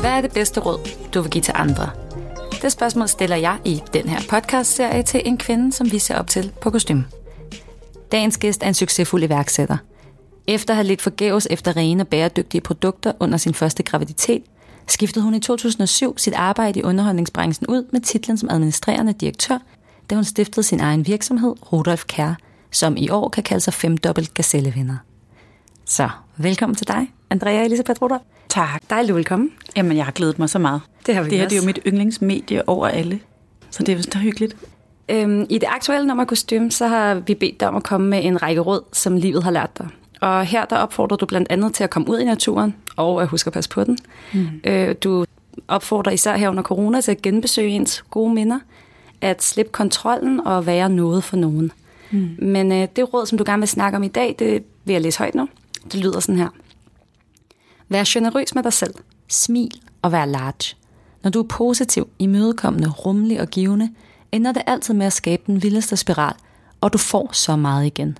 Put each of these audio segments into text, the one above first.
Hvad er det bedste råd, du vil give til andre? Det spørgsmål stiller jeg i den her podcast-serie til en kvinde, som vi ser op til på kostym. Dagens gæst er en succesfuld iværksætter. Efter at have lidt forgæves efter rene bæredygtige produkter under sin første graviditet, skiftede hun i 2007 sit arbejde i underholdningsbranchen ud med titlen som administrerende direktør, da hun stiftede sin egen virksomhed, Rudolf Kær, som i år kan kalde sig femdobbelt gazellevinder. Så velkommen til dig, Andrea Elisabeth Rudolf. Tak. Dejligt velkommen. Jamen, jeg har glædet mig så meget. Det har vi Det her også. det er jo mit yndlingsmedie over alle. Så det er vist hyggeligt. Øhm, I det aktuelle nummer kostume, så har vi bedt dig om at komme med en række råd, som livet har lært dig. Og her der opfordrer du blandt andet til at komme ud i naturen, og at huske at passe på den. Mm. Øh, du opfordrer især her under corona til at genbesøge ens gode minder, at slippe kontrollen og være noget for nogen. Mm. Men øh, det råd, som du gerne vil snakke om i dag, det vil jeg læse højt nu. Det lyder sådan her. Vær generøs med dig selv. Smil og vær large. Når du er positiv, imødekommende, rummelig og givende, ender det altid med at skabe den vildeste spiral, og du får så meget igen.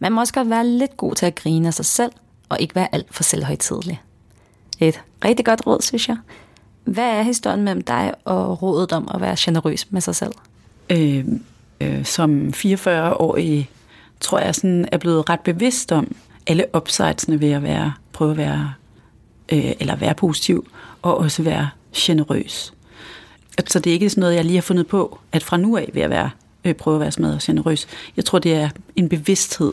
Man må også godt være lidt god til at grine af sig selv, og ikke være alt for selvhøjtidlig. Et rigtig godt råd, synes jeg. Hvad er historien mellem dig og rådet om at være generøs med sig selv? Øh, øh, som 44-årig tror jeg sådan er blevet ret bevidst om alle upsidesne ved at være, prøve at være, øh, eller være positiv, og også være generøs. Så det er ikke sådan noget, jeg lige har fundet på, at fra nu af vil jeg være, øh, prøve at være smadret og generøs. Jeg tror, det er en bevidsthed,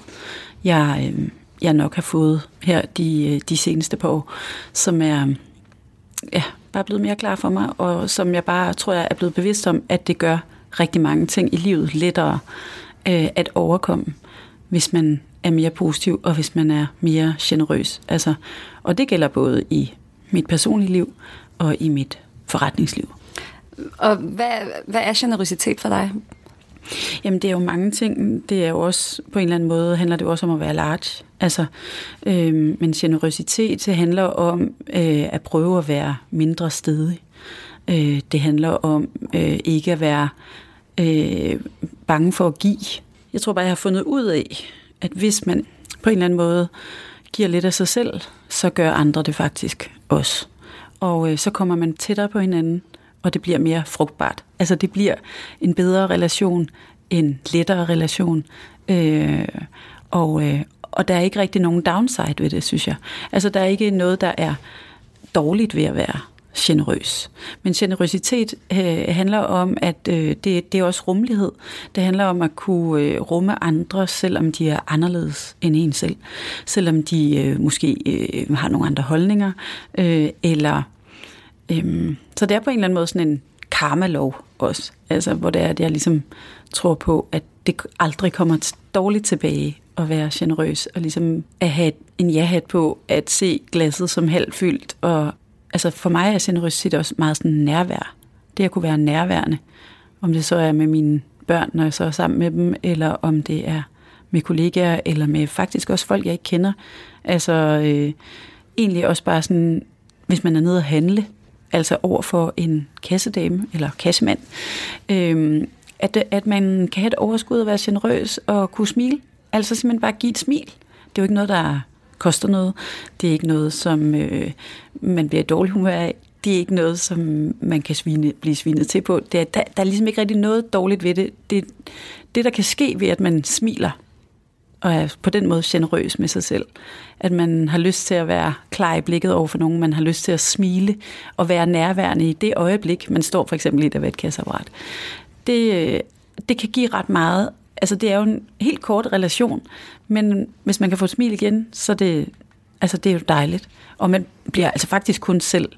jeg, øh, jeg nok har fået her de, øh, de seneste par år, som er ja, bare blevet mere klar for mig, og som jeg bare tror, jeg er blevet bevidst om, at det gør rigtig mange ting i livet lettere øh, at overkomme, hvis man er mere positiv, og hvis man er mere generøs. Altså, og det gælder både i mit personlige liv og i mit forretningsliv. Og hvad, hvad er generøsitet for dig? Jamen, det er jo mange ting. Det er jo også, på en eller anden måde, handler det jo også om at være large. Altså, øh, men generøsitet, det handler om øh, at prøve at være mindre stedig. Øh, det handler om øh, ikke at være øh, bange for at give. Jeg tror bare, jeg har fundet ud af, at hvis man på en eller anden måde giver lidt af sig selv, så gør andre det faktisk også. Og øh, så kommer man tættere på hinanden, og det bliver mere frugtbart. Altså det bliver en bedre relation, en lettere relation, øh, og, øh, og der er ikke rigtig nogen downside ved det, synes jeg. Altså der er ikke noget, der er dårligt ved at være generøs. Men generøsitet øh, handler om, at øh, det, det er også rummelighed. Det handler om at kunne øh, rumme andre, selvom de er anderledes end en selv. Selvom de øh, måske øh, har nogle andre holdninger, øh, eller øh, så det er på en eller anden måde sådan en karmalov også, altså hvor det er, at jeg ligesom tror på, at det aldrig kommer dårligt tilbage at være generøs, og ligesom at have en ja-hat på, at se glasset som halvt fyldt, og altså for mig er generøsitet også meget sådan nærvær. Det at kunne være nærværende, om det så er med mine børn, når jeg så er sammen med dem, eller om det er med kollegaer, eller med faktisk også folk, jeg ikke kender. Altså øh, egentlig også bare sådan, hvis man er nede og handle, altså over for en kassedame eller kassemand, øh, at, at man kan have et overskud og være generøs og kunne smile. Altså simpelthen bare give et smil. Det er jo ikke noget, der koster noget. Det er ikke noget, som øh, man bliver i dårlig humør af. Det er ikke noget, som man kan svine, blive svinet til på. Det er, der, der er ligesom ikke rigtig noget dårligt ved det. det. Det, der kan ske ved, at man smiler, og er på den måde generøs med sig selv. At man har lyst til at være klar i blikket over for nogen, man har lyst til at smile og være nærværende i det øjeblik, man står for eksempel i et kasseapparat. Det, øh, det kan give ret meget. Altså det er jo en helt kort relation, men hvis man kan få et smil igen, så det, altså det er jo dejligt. Og man bliver altså faktisk kun selv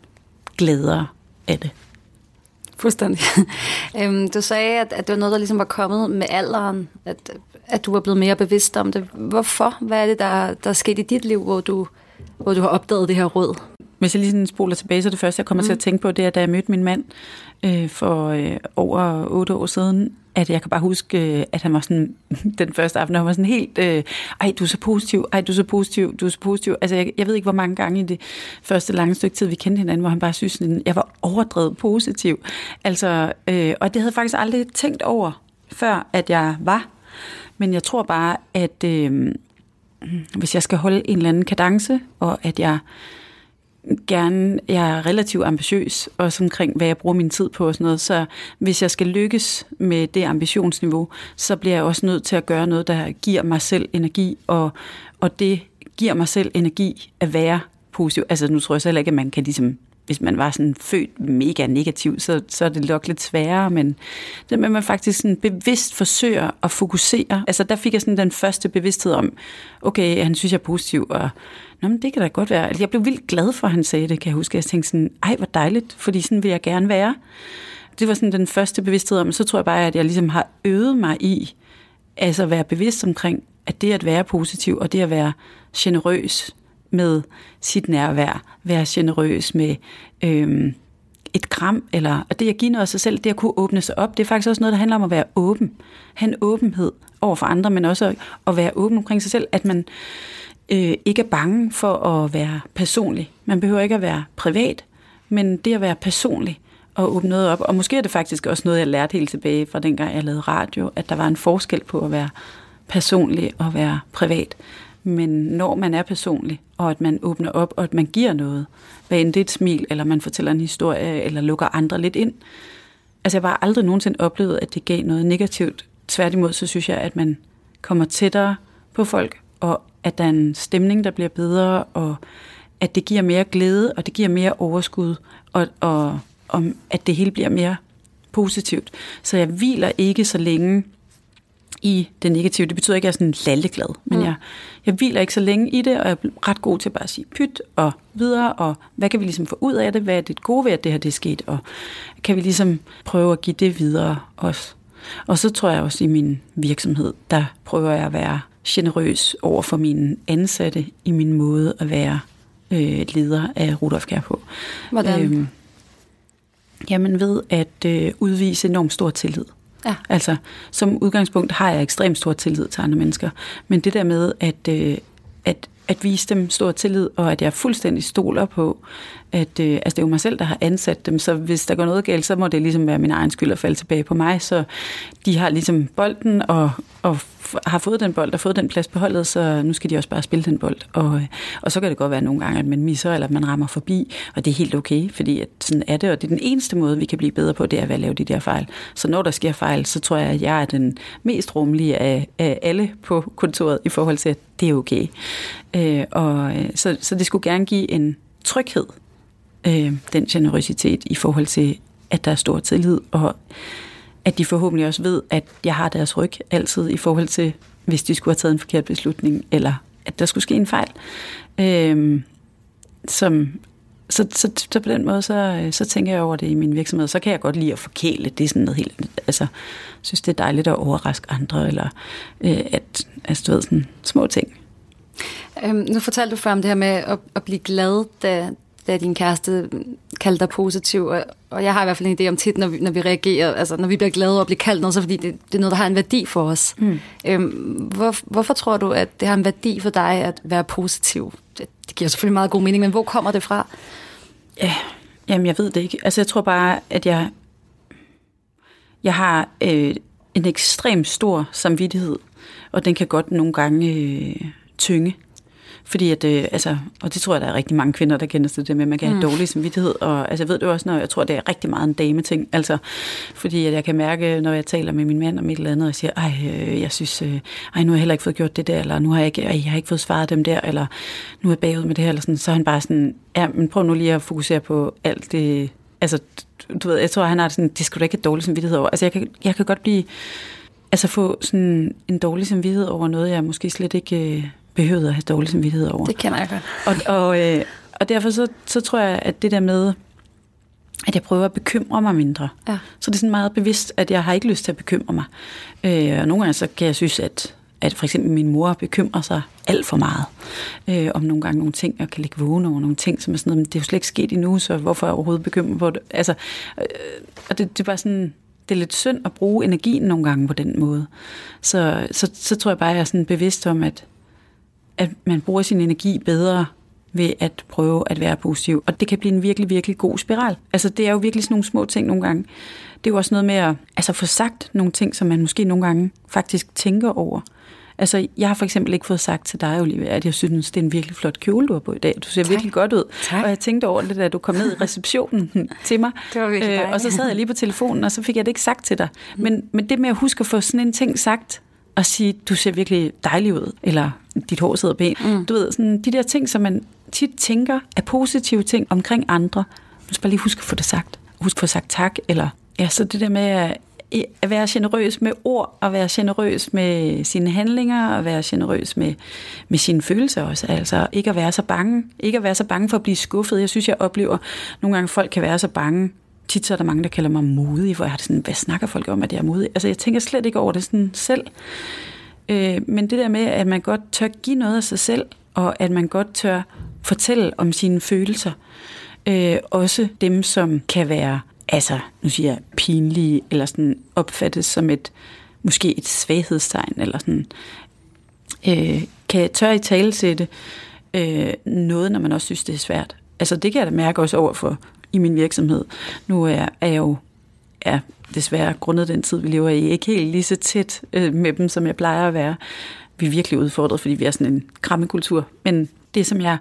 gladere af det. Fuldstændig. øhm, du sagde, at, at det var noget, der ligesom var kommet med alderen, at, at du var blevet mere bevidst om det. Hvorfor? Hvad er det, der, der er sket i dit liv, hvor du, hvor du har opdaget det her råd? Hvis jeg lige sådan spoler tilbage, så det første, jeg kommer mm. til at tænke på, det er, da jeg mødte min mand øh, for øh, over otte år siden, at jeg kan bare huske, øh, at han var sådan, den første aften, han var sådan helt, øh, ej, du er så positiv, ej, du er så positiv, du er så positiv. Altså, jeg, jeg ved ikke, hvor mange gange i det første lange stykke tid, vi kendte hinanden, hvor han bare synes, at jeg var overdrevet positiv. Altså, øh, og det havde jeg faktisk aldrig tænkt over, før at jeg var. Men jeg tror bare, at øh, hvis jeg skal holde en eller anden kadence, og at jeg gerne, jeg er relativt ambitiøs, også omkring, hvad jeg bruger min tid på og sådan noget, så hvis jeg skal lykkes med det ambitionsniveau, så bliver jeg også nødt til at gøre noget, der giver mig selv energi, og, og det giver mig selv energi at være positiv. Altså nu tror jeg selv ikke, at man kan ligesom hvis man var sådan født mega negativ, så, så er det nok lidt sværere, men det med, at man faktisk sådan bevidst forsøger at fokusere, altså der fik jeg sådan den første bevidsthed om, okay, han synes, jeg er positiv, og Nå, men det kan da godt være. Altså, jeg blev vildt glad for, at han sagde det, kan jeg huske. Jeg tænkte sådan, ej, hvor dejligt, fordi sådan vil jeg gerne være. Det var sådan den første bevidsthed om, så tror jeg bare, at jeg ligesom har øvet mig i, altså at være bevidst omkring, at det at være positiv, og det at være generøs med sit nærvær, være generøs med øhm, et kram, eller og det at give noget af sig selv, det at kunne åbne sig op, det er faktisk også noget, der handler om at være åben. Han åbenhed over for andre, men også at være åben omkring sig selv, at man øh, ikke er bange for at være personlig. Man behøver ikke at være privat, men det at være personlig og åbne noget op. Og måske er det faktisk også noget, jeg lærte helt tilbage fra dengang, jeg lavede radio, at der var en forskel på at være personlig og være privat. Men når man er personlig, og at man åbner op, og at man giver noget, hvad end det er et smil, eller man fortæller en historie, eller lukker andre lidt ind. Altså jeg har bare aldrig nogensinde oplevet, at det gav noget negativt. Tværtimod, så synes jeg, at man kommer tættere på folk, og at der er en stemning, der bliver bedre, og at det giver mere glæde, og det giver mere overskud, og, og, og at det hele bliver mere positivt. Så jeg hviler ikke så længe i det negative. Det betyder ikke, at jeg er sådan lalleglad, men mm. jeg, jeg hviler ikke så længe i det, og jeg er ret god til bare at sige pyt og videre, og hvad kan vi ligesom få ud af det? Hvad er det gode ved, at det her det er sket? Og kan vi ligesom prøve at give det videre også? Og så tror jeg også i min virksomhed, der prøver jeg at være generøs over for mine ansatte i min måde at være øh, leder af Rudolf Kær på. Hvordan? Øhm, jamen ved at øh, udvise enormt stor tillid. Ja. Altså, som udgangspunkt har jeg ekstremt stor tillid til andre mennesker. Men det der med at, øh, at, at vise dem stor tillid, og at jeg fuldstændig stoler på, at øh, altså det er jo mig selv, der har ansat dem, så hvis der går noget galt, så må det ligesom være min egen skyld at falde tilbage på mig. Så de har ligesom bolden, og, og har fået den bold og fået den plads på holdet, så nu skal de også bare spille den bold. Og, øh, og så kan det godt være nogle gange, at man misser, eller at man rammer forbi, og det er helt okay, fordi at sådan er det, og det er den eneste måde, vi kan blive bedre på, det er at lave de der fejl. Så når der sker fejl, så tror jeg, at jeg er den mest rummelige af, af alle på kontoret i forhold til, at det er okay. Øh, og, øh, så, så det skulle gerne give en tryghed, øh, den generøsitet i forhold til, at der er stor tillid, og at de forhåbentlig også ved, at jeg har deres ryg altid i forhold til, hvis de skulle have taget en forkert beslutning, eller at der skulle ske en fejl. Øh, som, så, så, så på den måde, så, så tænker jeg over det i min virksomhed. Så kan jeg godt lide at forkæle. Det er sådan noget helt... Altså, synes, det er dejligt at overraske andre, eller øh, at, altså, du ved, sådan små ting. Øhm, nu fortalte du før om det her med at, at blive glad, da, da din kæreste kaldte dig positiv, og, og jeg har i hvert fald en idé om tit, når vi, når vi reagerer, altså når vi bliver glade over at blive kaldt noget, så fordi det, det er noget, der har en værdi for os. Mm. Øhm, hvor, hvorfor tror du, at det har en værdi for dig at være positiv? Det, det giver selvfølgelig meget god mening, men hvor kommer det fra? Ja, jamen jeg ved det ikke. Altså jeg tror bare, at jeg, jeg har øh, en ekstrem stor samvittighed, og den kan godt nogle gange øh, tynge. Fordi at, øh, altså, og det tror jeg, der er rigtig mange kvinder, der kender til det med, at man kan have mm. dårlig samvittighed. Og altså, jeg ved det også, når jeg tror, det er rigtig meget en dame-ting. Altså, fordi at jeg kan mærke, når jeg taler med min mand om et eller andet, og siger, ej, øh, jeg synes, øh, ej, nu har jeg heller ikke fået gjort det der, eller nu har jeg ikke, ej, jeg har ikke fået svaret dem der, eller nu er jeg bagud med det her, eller sådan, så er han bare sådan, ja, men prøv nu lige at fokusere på alt det, altså, du ved, jeg tror, han har sådan, det skulle da ikke have dårlig samvittighed over. Altså, jeg kan, jeg kan godt blive, altså få sådan en dårlig samvittighed over noget, jeg måske slet ikke øh, behøvede at have dårlig samvittighed over. Det kender jeg godt. Og, og, øh, og derfor så, så tror jeg, at det der med, at jeg prøver at bekymre mig mindre. Ja. Så det er sådan meget bevidst, at jeg har ikke lyst til at bekymre mig. Øh, og nogle gange så kan jeg synes, at at for eksempel min mor bekymrer sig alt for meget øh, om nogle gange nogle ting, og kan ligge vågen over nogle ting, som er sådan noget, men det er jo slet ikke sket endnu, så hvorfor er jeg overhovedet bekymret på det? Altså, øh, og det, det er bare sådan, det er lidt synd at bruge energien nogle gange på den måde. Så, så, så tror jeg bare, at jeg er sådan bevidst om, at, at man bruger sin energi bedre ved at prøve at være positiv. Og det kan blive en virkelig, virkelig god spiral. Altså, det er jo virkelig sådan nogle små ting nogle gange. Det er jo også noget med at altså, få sagt nogle ting, som man måske nogle gange faktisk tænker over. Altså, jeg har for eksempel ikke fået sagt til dig, Olivia, at jeg synes, det er en virkelig flot kjole, du har på i dag. Du ser tak. virkelig godt ud. Tak. Og jeg tænkte over det, da du kom ned i receptionen til mig. Det var virkelig øh, Og så sad jeg lige på telefonen, og så fik jeg det ikke sagt til dig. Mm. Men, men det med at huske at få sådan en ting sagt, og sige, du ser virkelig dejlig ud, eller dit hår sidder pænt. Mm. Du ved, sådan de der ting, som man tit tænker er positive ting omkring andre. Du skal bare lige huske at få det sagt. Husk at få sagt tak, eller ja, så det der med at være generøs med ord, og være generøs med sine handlinger, og være generøs med, med sine følelser også. Altså ikke at være så bange. Ikke at være så bange for at blive skuffet. Jeg synes, jeg oplever, at nogle gange folk kan være så bange. Tit så er der mange, der kalder mig modig, hvor jeg har det sådan, hvad snakker folk om, at jeg er modig? Altså jeg tænker slet ikke over det sådan selv. Øh, men det der med, at man godt tør give noget af sig selv, og at man godt tør fortælle om sine følelser. Øh, også dem, som kan være altså, nu siger jeg, pinlige, eller sådan opfattes som et, måske et svaghedstegn, eller sådan, øh, kan tør i talesætte øh, noget, når man også synes, det er svært. Altså, det kan jeg da mærke også over for i min virksomhed. Nu er, er jeg jo ja, desværre grundet den tid, vi lever i, ikke helt lige så tæt øh, med dem, som jeg plejer at være. Vi er virkelig udfordret, fordi vi er sådan en krammekultur. Men det, som jeg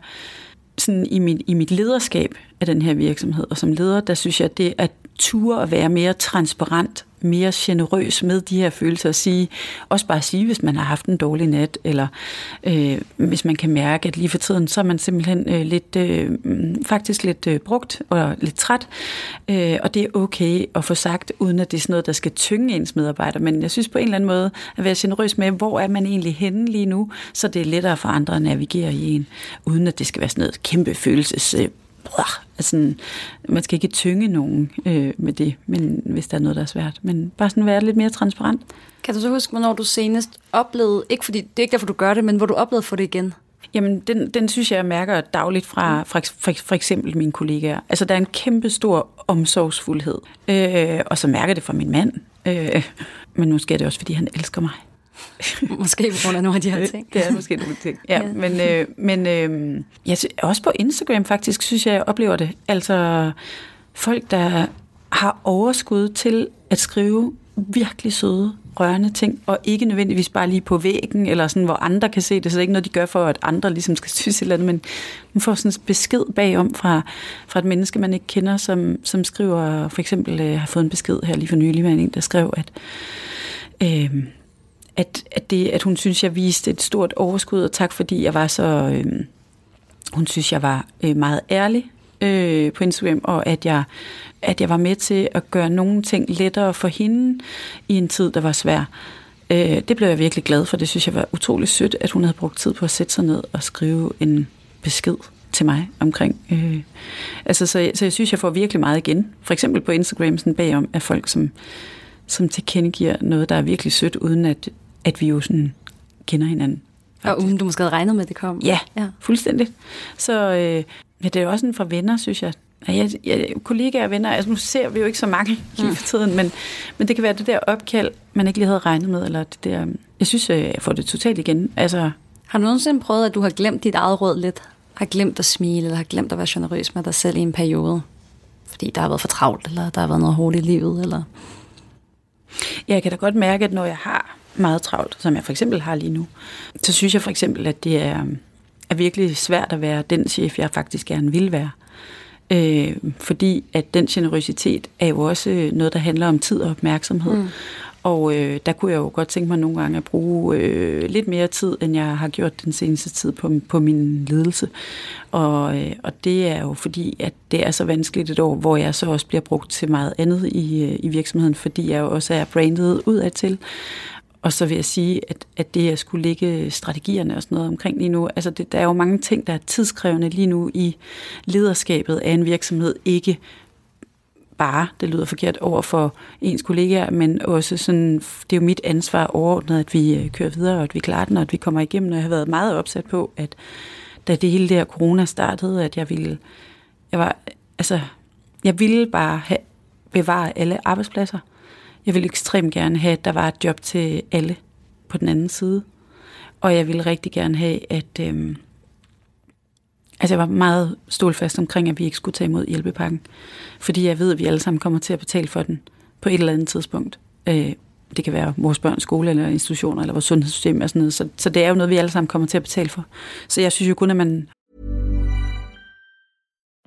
sådan i mit, i mit lederskab af den her virksomhed, og som leder, der synes jeg, det at ture at være mere transparent mere generøs med de her følelser og sige, også bare sige, hvis man har haft en dårlig nat, eller øh, hvis man kan mærke, at lige for tiden, så er man simpelthen øh, lidt, øh, mm, faktisk lidt øh, brugt og lidt træt, øh, og det er okay at få sagt, uden at det er sådan noget, der skal tynge ens medarbejdere, men jeg synes på en eller anden måde at være generøs med, hvor er man egentlig henne lige nu, så det er lettere for andre at navigere i en, uden at det skal være sådan noget kæmpe følelses øh, Altså, man skal ikke tynge nogen øh, med det, men hvis der er noget, der er svært. Men bare sådan være lidt mere transparent. Kan du så huske, hvornår du senest oplevede, ikke fordi, det er ikke derfor, du gør det, men hvor du oplevede for det igen? Jamen, den, den synes jeg, jeg mærker dagligt fra for, for, for eksempel mine kollegaer. Altså, der er en kæmpe stor omsorgsfuldhed. Øh, og så mærker det fra min mand. Øh, men måske er det også, fordi han elsker mig. måske på grund af nogle af de her ting. det er måske nogle ting, ja. ja. Men, øh, men øh, ja, også på Instagram faktisk, synes jeg, jeg oplever det. Altså folk, der har overskud til at skrive virkelig søde, rørende ting, og ikke nødvendigvis bare lige på væggen, eller sådan, hvor andre kan se det, så det er ikke noget, de gør for, at andre ligesom skal synes et eller andet, men man får sådan en besked bagom fra, fra et menneske, man ikke kender, som, som skriver, for eksempel øh, har fået en besked her lige for nylig med en, der skrev, at øh, at, at, det, at hun synes, jeg viste et stort overskud, og tak fordi jeg var så... Øh, hun synes, jeg var øh, meget ærlig øh, på Instagram, og at jeg, at jeg var med til at gøre nogle ting lettere for hende i en tid, der var svær. Øh, det blev jeg virkelig glad for. Det synes jeg var utrolig sødt, at hun havde brugt tid på at sætte sig ned og skrive en besked til mig omkring. Øh, altså, så, så jeg synes, jeg får virkelig meget igen. For eksempel på Instagram sådan bagom af folk, som, som tilkendegiver noget, der er virkelig sødt, uden at at vi jo sådan kender hinanden. Faktisk. Og uden du måske havde regnet med, at det kom? Ja, ja. fuldstændig. Så øh, ja, det er jo også en fra venner, synes jeg. Ja, jeg, kollegaer og venner, altså nu ser vi jo ikke så mange lige for tiden, men, men det kan være det der opkald, man ikke lige havde regnet med, eller det der, jeg synes, øh, jeg får det totalt igen. Altså, har du nogensinde prøvet, at du har glemt dit eget råd lidt? Har glemt at smile, eller har glemt at være generøs med dig selv i en periode? Fordi der har været for travlt, eller der har været noget hårdt i livet, eller... Ja, jeg kan da godt mærke, at når jeg har meget travlt, som jeg for eksempel har lige nu, så synes jeg for eksempel, at det er, er virkelig svært at være den chef, jeg faktisk gerne vil være. Øh, fordi at den generøsitet er jo også noget, der handler om tid og opmærksomhed. Mm. Og øh, der kunne jeg jo godt tænke mig nogle gange at bruge øh, lidt mere tid, end jeg har gjort den seneste tid på, på min ledelse. Og, øh, og det er jo fordi, at det er så vanskeligt et år, hvor jeg så også bliver brugt til meget andet i, øh, i virksomheden, fordi jeg jo også er brandet udad til. Og så vil jeg sige, at, at det at skulle lægge strategierne og sådan noget omkring lige nu, altså det, der er jo mange ting, der er tidskrævende lige nu i lederskabet af en virksomhed, ikke bare, det lyder forkert, over for ens kollegaer, men også sådan, det er jo mit ansvar overordnet, at vi øh, kører videre, og at vi klarer den, og at vi kommer igennem, og jeg har været meget opsat på, at da det hele der corona startede, at jeg ville, jeg var, altså, jeg ville bare have, bevare alle arbejdspladser. Jeg ville ekstremt gerne have, at der var et job til alle på den anden side. Og jeg ville rigtig gerne have, at... Øhm, altså jeg var meget stålfast omkring, at vi ikke skulle tage imod hjælpepakken. Fordi jeg ved, at vi alle sammen kommer til at betale for den på et eller andet tidspunkt. Øh, det kan være vores børns skole eller institutioner eller vores sundhedssystem og sådan noget. Så, så det er jo noget, vi alle sammen kommer til at betale for. Så jeg synes jo kun, at man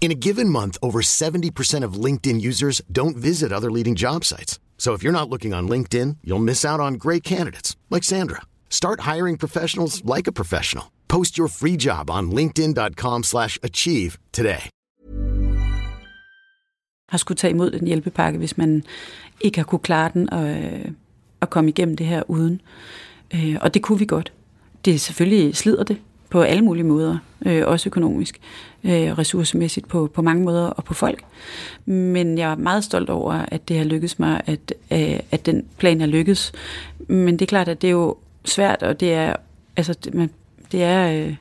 In a given month, over 70% of LinkedIn users don't visit other leading job sites. So if you're not looking on LinkedIn, you'll miss out on great candidates like Sandra. Start hiring professionals like a professional. Post your free job on linkedin.com/achieve today. har skulle tage imod den hjælpepakke, hvis man ikke har kunne klare den og, øh, og komme igennem det her uden. Øh, og det kunne vi godt. Det er selvfølgelig slider det på alle mulige måder, øh, også økonomisk, øh, ressourcemæssigt på, på mange måder og på folk. Men jeg er meget stolt over, at det har lykkedes mig, at, øh, at den plan er lykkedes. Men det er klart, at det er jo svært, og det er, altså, det, man, det er øh,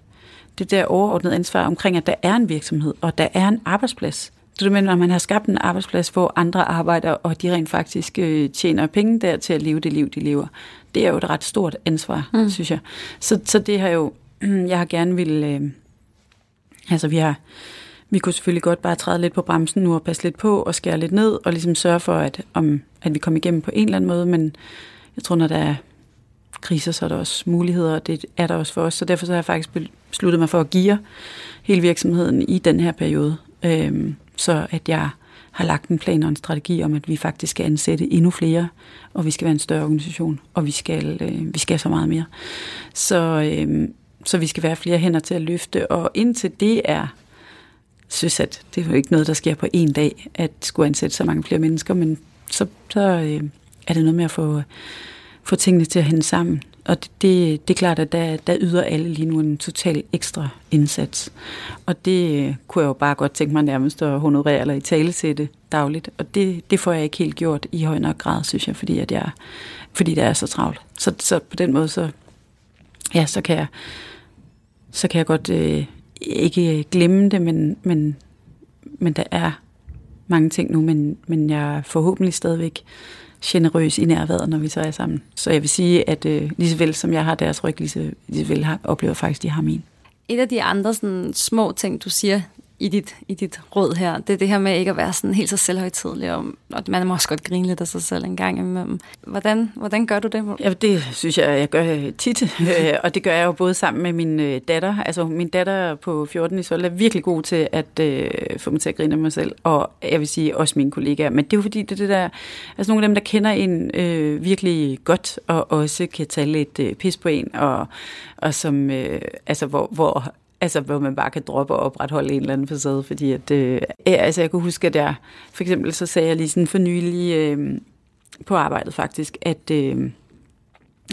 det der overordnede ansvar omkring, at der er en virksomhed, og der er en arbejdsplads. Det er når man har skabt en arbejdsplads, hvor andre arbejder, og de rent faktisk øh, tjener penge der til at leve det liv, de lever. Det er jo et ret stort ansvar, mm. synes jeg. Så, så det har jo, jeg har gerne vil, øh, altså vi har, vi kunne selvfølgelig godt bare træde lidt på bremsen nu og passe lidt på og skære lidt ned og ligesom sørge for, at, om, at vi kommer igennem på en eller anden måde, men jeg tror, når der er kriser, så er der også muligheder, og det er der også for os. Så derfor så har jeg faktisk besluttet mig for at give hele virksomheden i den her periode. Øhm, så at jeg har lagt en plan og en strategi om, at vi faktisk skal ansætte endnu flere, og vi skal være en større organisation, og vi skal, øh, vi skal så meget mere. Så, øh, så vi skal være flere hænder til at løfte, og indtil det er synes, at det er jo ikke noget, der sker på en dag, at skulle ansætte så mange flere mennesker, men så, så øh, er det noget med at få, få tingene til at hænge sammen. Og det, det, det er klart, at der, der yder alle lige nu en total ekstra indsats. Og det øh, kunne jeg jo bare godt tænke mig nærmest at honorere eller i tale til det dagligt. Og det, det får jeg ikke helt gjort i høj nok grad, synes jeg, fordi, at jeg, fordi det er så travlt. Så, så på den måde, så, ja, så kan jeg, så kan jeg godt øh, ikke glemme det, men, men, men der er mange ting nu, men, men jeg er forhåbentlig stadigvæk generøs i nærværet, når vi så er sammen. Så jeg vil sige, at øh, lige så vel som jeg har deres ryg, lige så, lige så vel har, oplever faktisk, de har min. Et af de andre sådan, små ting, du siger i dit, i dit råd her, det er det her med ikke at være sådan helt så selvhøjtidlig, og, og man må også godt grine lidt af sig selv en gang imellem. Hvordan, hvordan gør du det? Ja, det synes jeg, jeg gør øh, tit, øh, og det gør jeg jo både sammen med min øh, datter. Altså min datter på 14 i Sol er virkelig god til at øh, få mig til at grine af mig selv, og jeg vil sige også mine kollegaer. Men det er jo fordi, det er det der, altså nogle af dem, der kender en øh, virkelig godt, og også kan tage lidt øh, pis på en, og, og som, øh, altså hvor, hvor Altså, hvor man bare kan droppe og opretholde en eller anden facade, fordi at, øh, altså, jeg kunne huske, at jeg, for eksempel så sagde jeg lige sådan for nylig øh, på arbejdet faktisk, at, øh,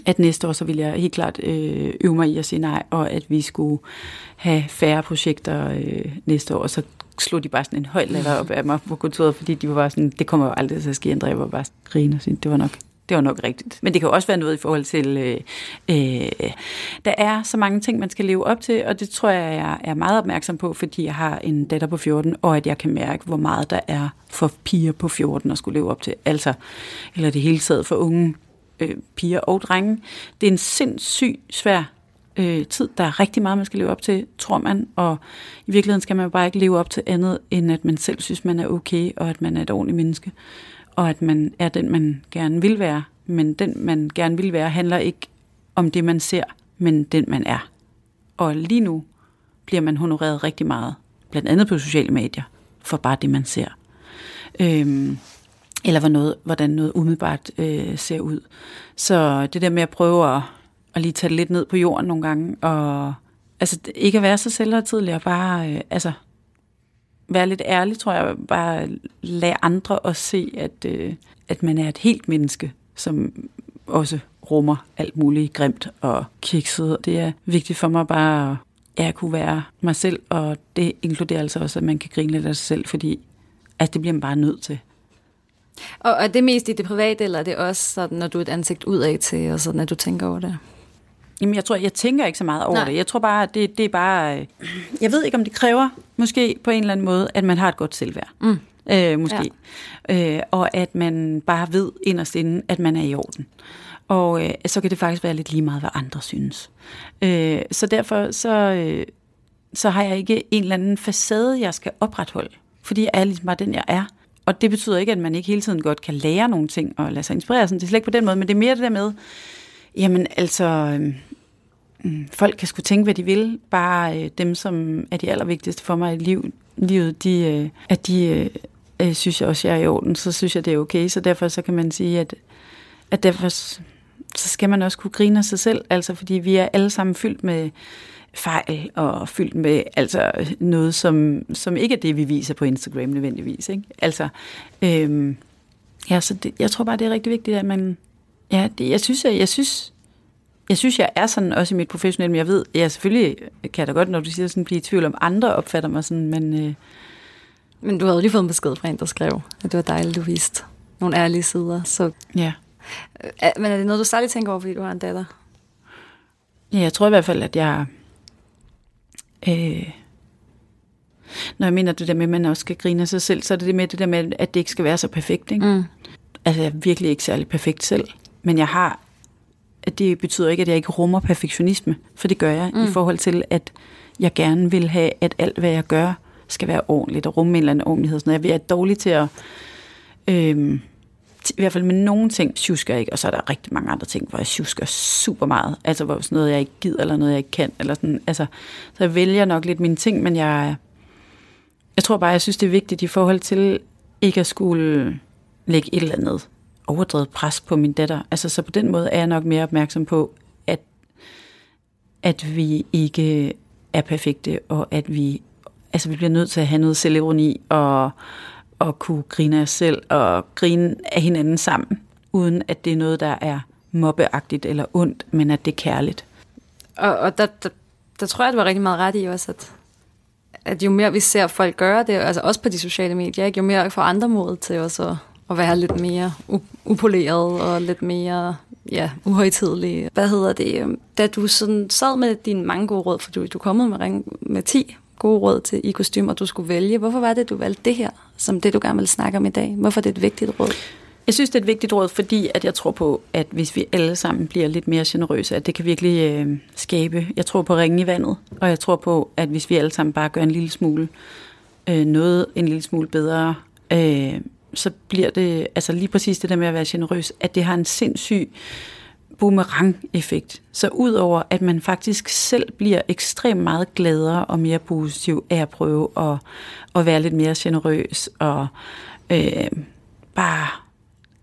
at næste år, så ville jeg helt klart øh, øve mig i at sige nej, og at vi skulle have færre projekter øh, næste år, så slog de bare sådan en høj latter op af mig på kontoret, fordi de var bare sådan, det kommer jo aldrig til at ske, André. Var bare grine og sige, det var nok det var nok rigtigt. Men det kan også være noget i forhold til, øh, øh, der er så mange ting, man skal leve op til, og det tror jeg, jeg er meget opmærksom på, fordi jeg har en datter på 14, og at jeg kan mærke, hvor meget der er for piger på 14 at skulle leve op til. Altså, eller det hele taget for unge øh, piger og drenge. Det er en sindssygt svær øh, tid. Der er rigtig meget, man skal leve op til, tror man, og i virkeligheden skal man bare ikke leve op til andet, end at man selv synes, man er okay, og at man er et ordentligt menneske og at man er den, man gerne vil være. Men den, man gerne vil være, handler ikke om det, man ser, men den, man er. Og lige nu bliver man honoreret rigtig meget, blandt andet på sociale medier, for bare det, man ser. Øhm, eller hvor noget, hvordan noget umiddelbart øh, ser ud. Så det der med at prøve at, at lige tage det lidt ned på jorden nogle gange, og altså ikke at være så selvhøjtidlig, og bare øh, altså, være lidt ærlig, tror jeg, bare lade andre også se, at, øh, at man er et helt menneske, som også rummer alt muligt grimt og kikset. Det er vigtigt for mig bare at jeg kunne være mig selv, og det inkluderer altså også, at man kan grine lidt af sig selv, fordi at det bliver man bare nødt til. Og er det mest i det private, eller er det også sådan, når du er et ansigt udad til, og sådan, at du tænker over det? Jamen, jeg tror, jeg tænker ikke så meget over Nej. det. Jeg tror bare, det, det er bare... Øh, jeg ved ikke, om det kræver, måske på en eller anden måde, at man har et godt selvværd. Mm. Øh, måske. Ja. Øh, og at man bare ved inderst inden, at man er i orden. Og øh, så kan det faktisk være lidt lige meget, hvad andre synes. Øh, så derfor så, øh, så har jeg ikke en eller anden facade, jeg skal opretholde. Fordi jeg er ligesom bare den, jeg er. Og det betyder ikke, at man ikke hele tiden godt kan lære nogle ting og lade sig inspirere. Sådan. Det er slet ikke på den måde, men det er mere det der med, jamen altså, øh, Mm, folk kan skulle tænke, hvad de vil. Bare øh, dem, som er de allervigtigste for mig i liv, livet, de, øh, at de øh, øh, synes jeg også, jeg er i orden. Så synes jeg, det er okay. Så derfor så kan man sige, at, at derfor så skal man også kunne grine af sig selv. Altså, fordi vi er alle sammen fyldt med fejl og fyldt med altså noget, som, som ikke er det, vi viser på Instagram nødvendigvis. Ikke? Altså, øhm, ja, så det, jeg tror bare, det er rigtig vigtigt, at man... Ja, det, jeg synes, jeg, jeg synes, jeg synes, jeg er sådan også i mit professionelle, men jeg ved, jeg selvfølgelig kan jeg da godt, når du siger sådan, blive i tvivl om andre opfatter mig sådan, men... Øh, men du havde lige fået en besked fra en, der skrev, at det var dejligt, du viste nogle ærlige sider. Så... Ja. Men er det noget, du særligt tænker over, fordi du har en datter? Ja, jeg tror i hvert fald, at jeg Øh, når jeg mener det der med, at man også skal grine af sig selv, så er det det med det der med, at det ikke skal være så perfekt. Ikke? Mm. Altså, jeg er virkelig ikke særlig perfekt selv, men jeg har, at det betyder ikke, at jeg ikke rummer perfektionisme, for det gør jeg mm. i forhold til, at jeg gerne vil have, at alt, hvad jeg gør, skal være ordentligt og rumme en eller anden ordentlighed. Så jeg er dårlig til at... Øh, i hvert fald med nogle ting tjusker jeg ikke, og så er der rigtig mange andre ting, hvor jeg tjusker super meget. Altså hvor sådan noget, jeg ikke gider, eller noget, jeg ikke kan. Eller sådan, altså, så jeg vælger nok lidt mine ting, men jeg, jeg tror bare, jeg synes, det er vigtigt i forhold til ikke at skulle lægge et eller andet overdrevet pres på min datter. Altså, så på den måde er jeg nok mere opmærksom på, at, at vi ikke er perfekte, og at vi, altså, vi bliver nødt til at have noget selvironi, og og kunne grine af os selv og grine af hinanden sammen, uden at det er noget, der er mobbeagtigt eller ondt, men at det er kærligt. Og, og der, der, der tror jeg, det var rigtig meget ret i også, at, at jo mere vi ser folk gøre det, altså også på de sociale medier, ikke? jo mere får andre mod til også at, at være lidt mere upoleret og lidt mere ja, uhøjtidelig. Hvad hedder det? Øhm, da du sådan sad med dine mange gode råd, for du, du kom med, med 10 gode råd til i kostymer, du skulle vælge. Hvorfor var det, du valgte det her, som det, du gerne vil snakke om i dag? Hvorfor er det et vigtigt råd? Jeg synes, det er et vigtigt råd, fordi at jeg tror på, at hvis vi alle sammen bliver lidt mere generøse, at det kan virkelig øh, skabe. Jeg tror på ringen i vandet, og jeg tror på, at hvis vi alle sammen bare gør en lille smule øh, noget en lille smule bedre, øh, så bliver det, altså lige præcis det der med at være generøs, at det har en sindssyg boomerang-effekt. Så udover at man faktisk selv bliver ekstremt meget gladere og mere positiv af at prøve at, at være lidt mere generøs og øh, bare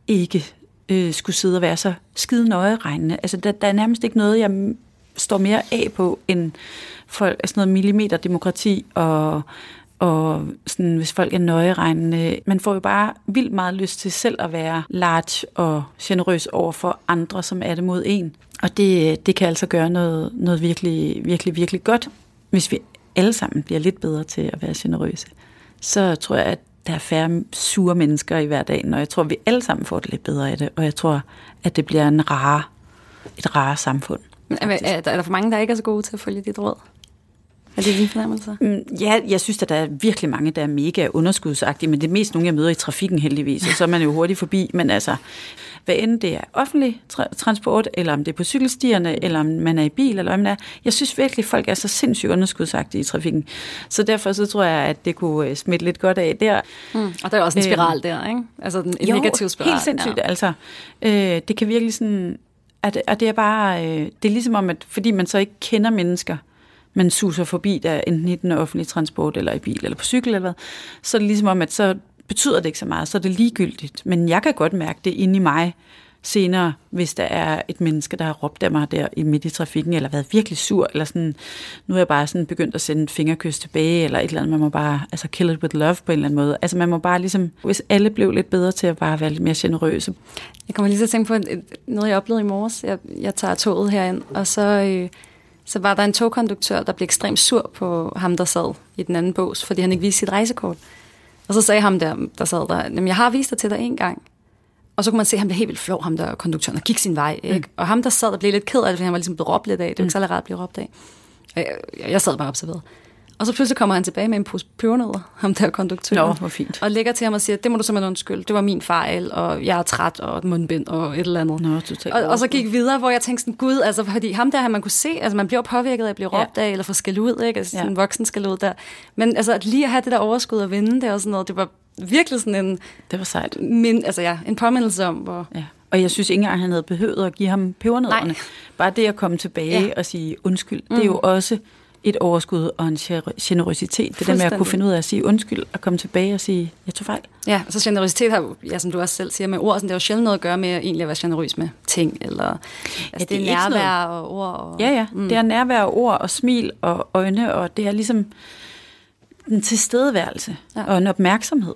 ikke øh, skulle sidde og være så skide nøje regnende. Altså der, der er nærmest ikke noget, jeg står mere af på end folk, sådan noget millimeterdemokrati og og sådan, hvis folk er nøjeregnende. Man får jo bare vildt meget lyst til selv at være large og generøs over for andre, som er det mod en. Og det, det kan altså gøre noget, noget virkelig, virkelig, virkelig godt, hvis vi alle sammen bliver lidt bedre til at være generøse. Så tror jeg, at der er færre sure mennesker i hverdagen, og jeg tror, at vi alle sammen får det lidt bedre af det, og jeg tror, at det bliver en rare, et rare samfund. Er, er der for mange, der ikke er så gode til at følge dit råd? Er det din fornemmelse? Mm, ja, jeg synes, at der er virkelig mange, der er mega underskudsagtige, men det er mest nogle, jeg møder i trafikken heldigvis, og så er man jo hurtigt forbi. Men altså, hvad end det er offentlig tra- transport, eller om det er på cykelstierne, eller om man er i bil, eller om det er, jeg synes virkelig, at folk er så sindssygt underskudsagtige i trafikken. Så derfor så tror jeg, at det kunne øh, smitte lidt godt af der. Mm, og der er også en spiral øh, der, ikke? Altså en jo, negativ spiral. helt sindssygt. Ja. Altså, øh, det kan virkelig sådan... At, at det er bare... Øh, det er ligesom om, at fordi man så ikke kender mennesker, man suser forbi der, enten i den offentlige transport, eller i bil, eller på cykel, eller hvad, så er det ligesom om, at så betyder det ikke så meget, så er det ligegyldigt. Men jeg kan godt mærke det inde i mig senere, hvis der er et menneske, der har råbt af mig der i midt i trafikken, eller været virkelig sur, eller sådan, nu er jeg bare sådan begyndt at sende et fingerkys tilbage, eller et eller andet, man må bare, altså kill it with love på en eller anden måde. Altså man må bare ligesom, hvis alle blev lidt bedre til at bare være lidt mere generøse. Jeg kommer lige til at tænke på noget, jeg oplevede i morges. Jeg, jeg tager toget herind, og så, øh, så var der en togkonduktør, der blev ekstremt sur på ham, der sad i den anden bås, fordi han ikke viste sit rejsekort. Og så sagde ham der, der sad der, jamen jeg har vist dig til dig en gang. Og så kunne man se, at han blev helt vildt flov, ham der konduktøren, og gik sin vej. Ikke? Mm. Og ham, der sad og blev lidt ked af det, fordi han var ligesom blevet råbt lidt af. Det var ikke mm. så rart at blive råbt af. Jeg, jeg sad bare observeret. Og så pludselig kommer han tilbage med en pose pebernødder, ham der konduktøren. Nå, hvor fint. Og lægger til ham og siger, det må du simpelthen undskylde. Det var min fejl, og jeg er træt, og et mundbind, og et eller andet. Nå, totalt. Og, og, så gik videre, hvor jeg tænkte sådan, gud, altså, fordi ham der, man kunne se, altså man bliver påvirket af at blive råbt ja. af, eller få skæld ud, ikke? Altså, ja. en voksen skal ud der. Men altså, at lige at have det der overskud og vinde det og sådan noget, det var virkelig sådan en... Det var sejt. Min, altså ja, en påmindelse om, hvor... Ja. Og jeg synes ikke engang, han havde behøvet at give ham pebernødderne. Bare det at komme tilbage ja. og sige undskyld, mm. det er jo også et overskud og en generøsitet. Det der med at kunne finde ud af at sige undskyld og komme tilbage og sige, jeg tog fejl. Ja, så generøsitet har, ja, som du også selv siger med ord, sådan, det har jo sjældent noget at gøre med at egentlig at være generøs med ting, eller altså, ja, det, det er nærvær og ord. Og, ja, ja, mm. det er nærvær og ord og smil og øjne, og det er ligesom en tilstedeværelse ja. og en opmærksomhed.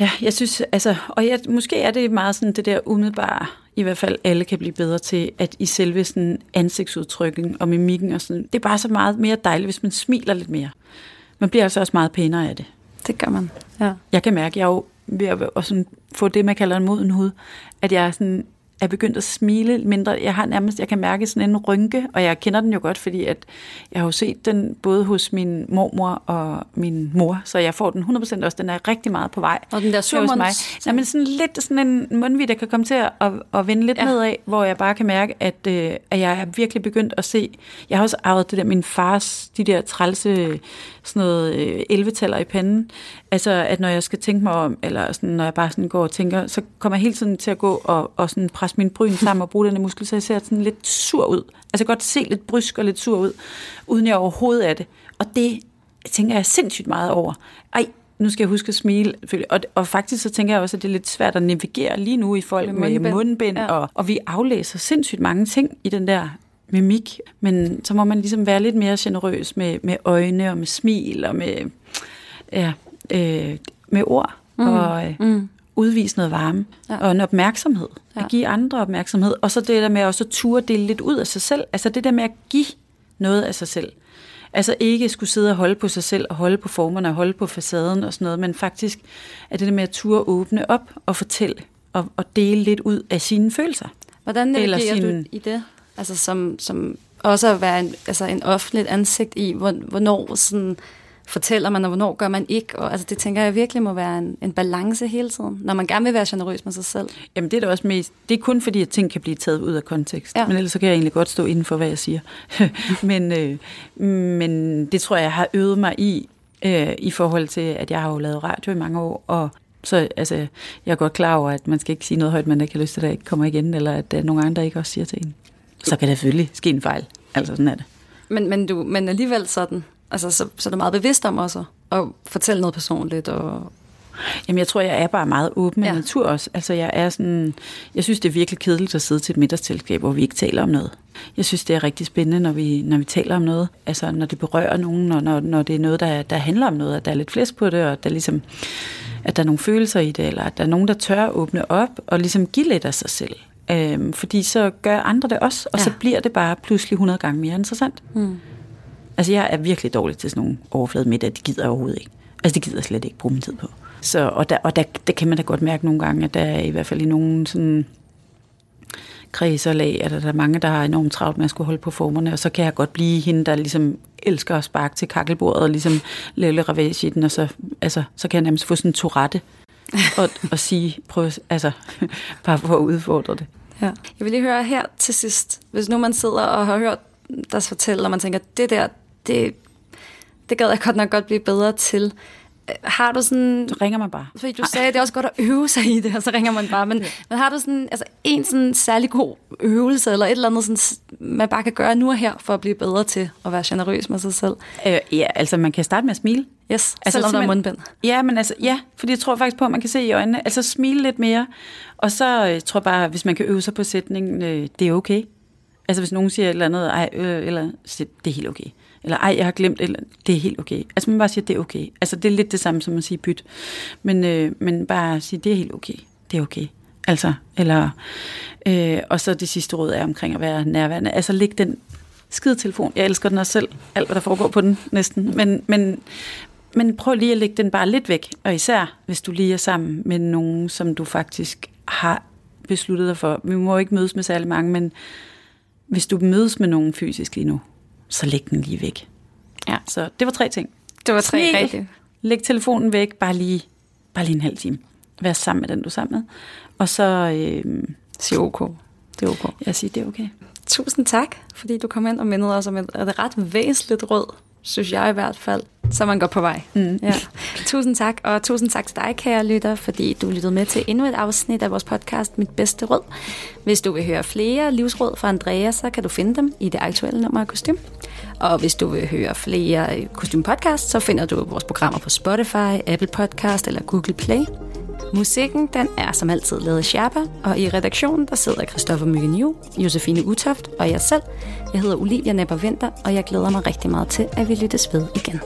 Ja, jeg synes, altså, og jeg, måske er det meget sådan det der umiddelbare, i hvert fald alle kan blive bedre til, at i selve sådan ansigtsudtrykken og mimikken og sådan, det er bare så meget mere dejligt, hvis man smiler lidt mere. Man bliver altså også meget pænere af det. Det gør man, ja. Jeg kan mærke, at jeg er jo ved at, at sådan få det, man kalder en moden hud, at jeg er sådan er begyndt at smile mindre. Jeg har nærmest, jeg kan mærke sådan en rynke, og jeg kender den jo godt, fordi at jeg har jo set den både hos min mormor og min mor, så jeg får den 100% også. Den er rigtig meget på vej. Og den der sur mig. Nej, men sådan lidt sådan en mundvig, der kan komme til at, at, vende lidt ja. nedad, hvor jeg bare kan mærke, at, øh, at jeg er virkelig begyndt at se. Jeg har også arvet det der, min fars, de der trælse sådan noget øh, 11 i panden. Altså, at når jeg skal tænke mig om, eller sådan, når jeg bare sådan går og tænker, så kommer jeg hele tiden til at gå og, og sådan presse min bryn sammen og bruge den muskel, så jeg ser sådan lidt sur ud. Altså godt se lidt brysk og lidt sur ud, uden jeg overhovedet er det. Og det tænker jeg sindssygt meget over. Ej, nu skal jeg huske at smile. Og, og faktisk så tænker jeg også, at det er lidt svært at navigere lige nu i folk med mundbind, med mundbind ja. og, og vi aflæser sindssygt mange ting i den der mimik, men så må man ligesom være lidt mere generøs med, med øjne og med smil og med, ja, øh, med ord mm. og øh, mm. udvise noget varme ja. og en opmærksomhed. Ja. At give andre opmærksomhed. Og så det der med også at ture dele lidt ud af sig selv. Altså det der med at give noget af sig selv. Altså ikke skulle sidde og holde på sig selv, og holde på formerne, og holde på facaden og sådan noget, men faktisk at det der med at ture åbne op og fortælle, og, og dele lidt ud af sine følelser. Hvordan navigerer sin... du i det? Altså som, som også at være en, altså en offentligt ansigt i, hvornår sådan fortæller man, og hvornår gør man ikke. Og, altså, det tænker jeg virkelig må være en, en balance hele tiden, når man gerne vil være generøs med sig selv. Jamen det er da også mest, det er kun fordi, at ting kan blive taget ud af kontekst. Ja. Men ellers så kan jeg egentlig godt stå inden for, hvad jeg siger. men, øh, men det tror jeg, jeg har øvet mig i, øh, i forhold til, at jeg har jo lavet radio i mange år, og så altså, jeg er godt klar over, at man skal ikke sige noget højt, man ikke har lyst til, at ikke kommer igen, eller at der er nogle andre, der ikke også siger til en så kan det selvfølgelig ske en fejl. Altså sådan er det. Men, men, du, men alligevel sådan, altså, så, så er du meget bevidst om også at fortælle noget personligt og Jamen, jeg tror, jeg er bare meget åben ja. natur også. Altså, jeg er sådan... Jeg synes, det er virkelig kedeligt at sidde til et middagsselskab, hvor vi ikke taler om noget. Jeg synes, det er rigtig spændende, når vi, når vi taler om noget. Altså, når det berører nogen, og når, når det er noget, der, der handler om noget, at der er lidt flest på det, og der ligesom, at der er nogle følelser i det, eller at der er nogen, der tør åbne op og ligesom give lidt af sig selv. Øhm, fordi så gør andre det også, og ja. så bliver det bare pludselig 100 gange mere interessant. Mm. Altså jeg er virkelig dårlig til sådan nogle overflade middag, det gider jeg overhovedet ikke. Altså det gider jeg slet ikke bruge min tid på. Så, og der, og der, der kan man da godt mærke nogle gange, at der er i hvert fald i nogle sådan kredserlag, at der er mange, der har enormt travlt med at skulle holde på formerne, og så kan jeg godt blive hende, der ligesom elsker at sparke til kakkelbordet og ligesom lille ravage i den, og så, altså, så kan jeg nærmest få sådan en tourette og, og sige, prøv, altså, bare for at udfordre det. Ja. Jeg vil lige høre her til sidst, hvis nu man sidder og har hørt dig fortælle, og man tænker, det der, det, det gad jeg godt nok godt blive bedre til. har du sådan... Så ringer man bare. Fordi du sagde, at det er også godt at øve sig i det, og så ringer man bare. Men, men har du sådan, altså en sådan særlig god øvelse, eller et eller andet, sådan, man bare kan gøre nu og her, for at blive bedre til at være generøs med sig selv? Øh, ja, altså man kan starte med at smile. Yes, altså, selvom der er mundbind. Ja, men altså, ja, fordi jeg tror faktisk på, at man kan se i øjnene. Altså smile lidt mere, og så øh, tror jeg bare, hvis man kan øve sig på sætningen, øh, det er okay. Altså hvis nogen siger et eller andet, ej, øh, eller det er helt okay. Eller ej, jeg har glemt, eller det er helt okay. Altså man bare siger, det er okay. Altså det er lidt det samme som at sige byt. Men, øh, men bare sige, det er helt okay. Det er okay. Altså, eller, øh, og så det sidste råd er omkring at være nærværende. Altså læg den skide telefon. Jeg elsker den også selv, alt hvad der foregår på den næsten. Men, men, men prøv lige at lægge den bare lidt væk. Og især, hvis du lige er sammen med nogen, som du faktisk har besluttet dig for. Vi må ikke mødes med særlig mange, men hvis du mødes med nogen fysisk lige nu, så læg den lige væk. Ja, så det var tre ting. Det var tre rigtigt. Læg telefonen væk, bare lige, bare lige en halv time. Vær sammen med den, du er sammen med. Og så øh, Sig ok. Det er ok. jeg siger, det er okay. Tusind tak, fordi du kom ind og mindede os om et, et ret væsentligt råd, synes jeg i hvert fald, så man går på vej. Mm. Ja. Tusind tak, og tusind tak til dig, kære lytter, fordi du lyttede med til endnu et afsnit af vores podcast Mit Bedste Råd. Hvis du vil høre flere livsråd fra Andrea, så kan du finde dem i det aktuelle nummer af Kostym. Og hvis du vil høre flere Kostym Podcast, så finder du vores programmer på Spotify, Apple Podcast eller Google Play. Musikken den er som altid lavet af Sherpa, og i redaktionen der sidder Christoffer Myggen Josefine Utoft og jeg selv. Jeg hedder Olivia Nepper Vinter, og jeg glæder mig rigtig meget til, at vi lyttes ved igen.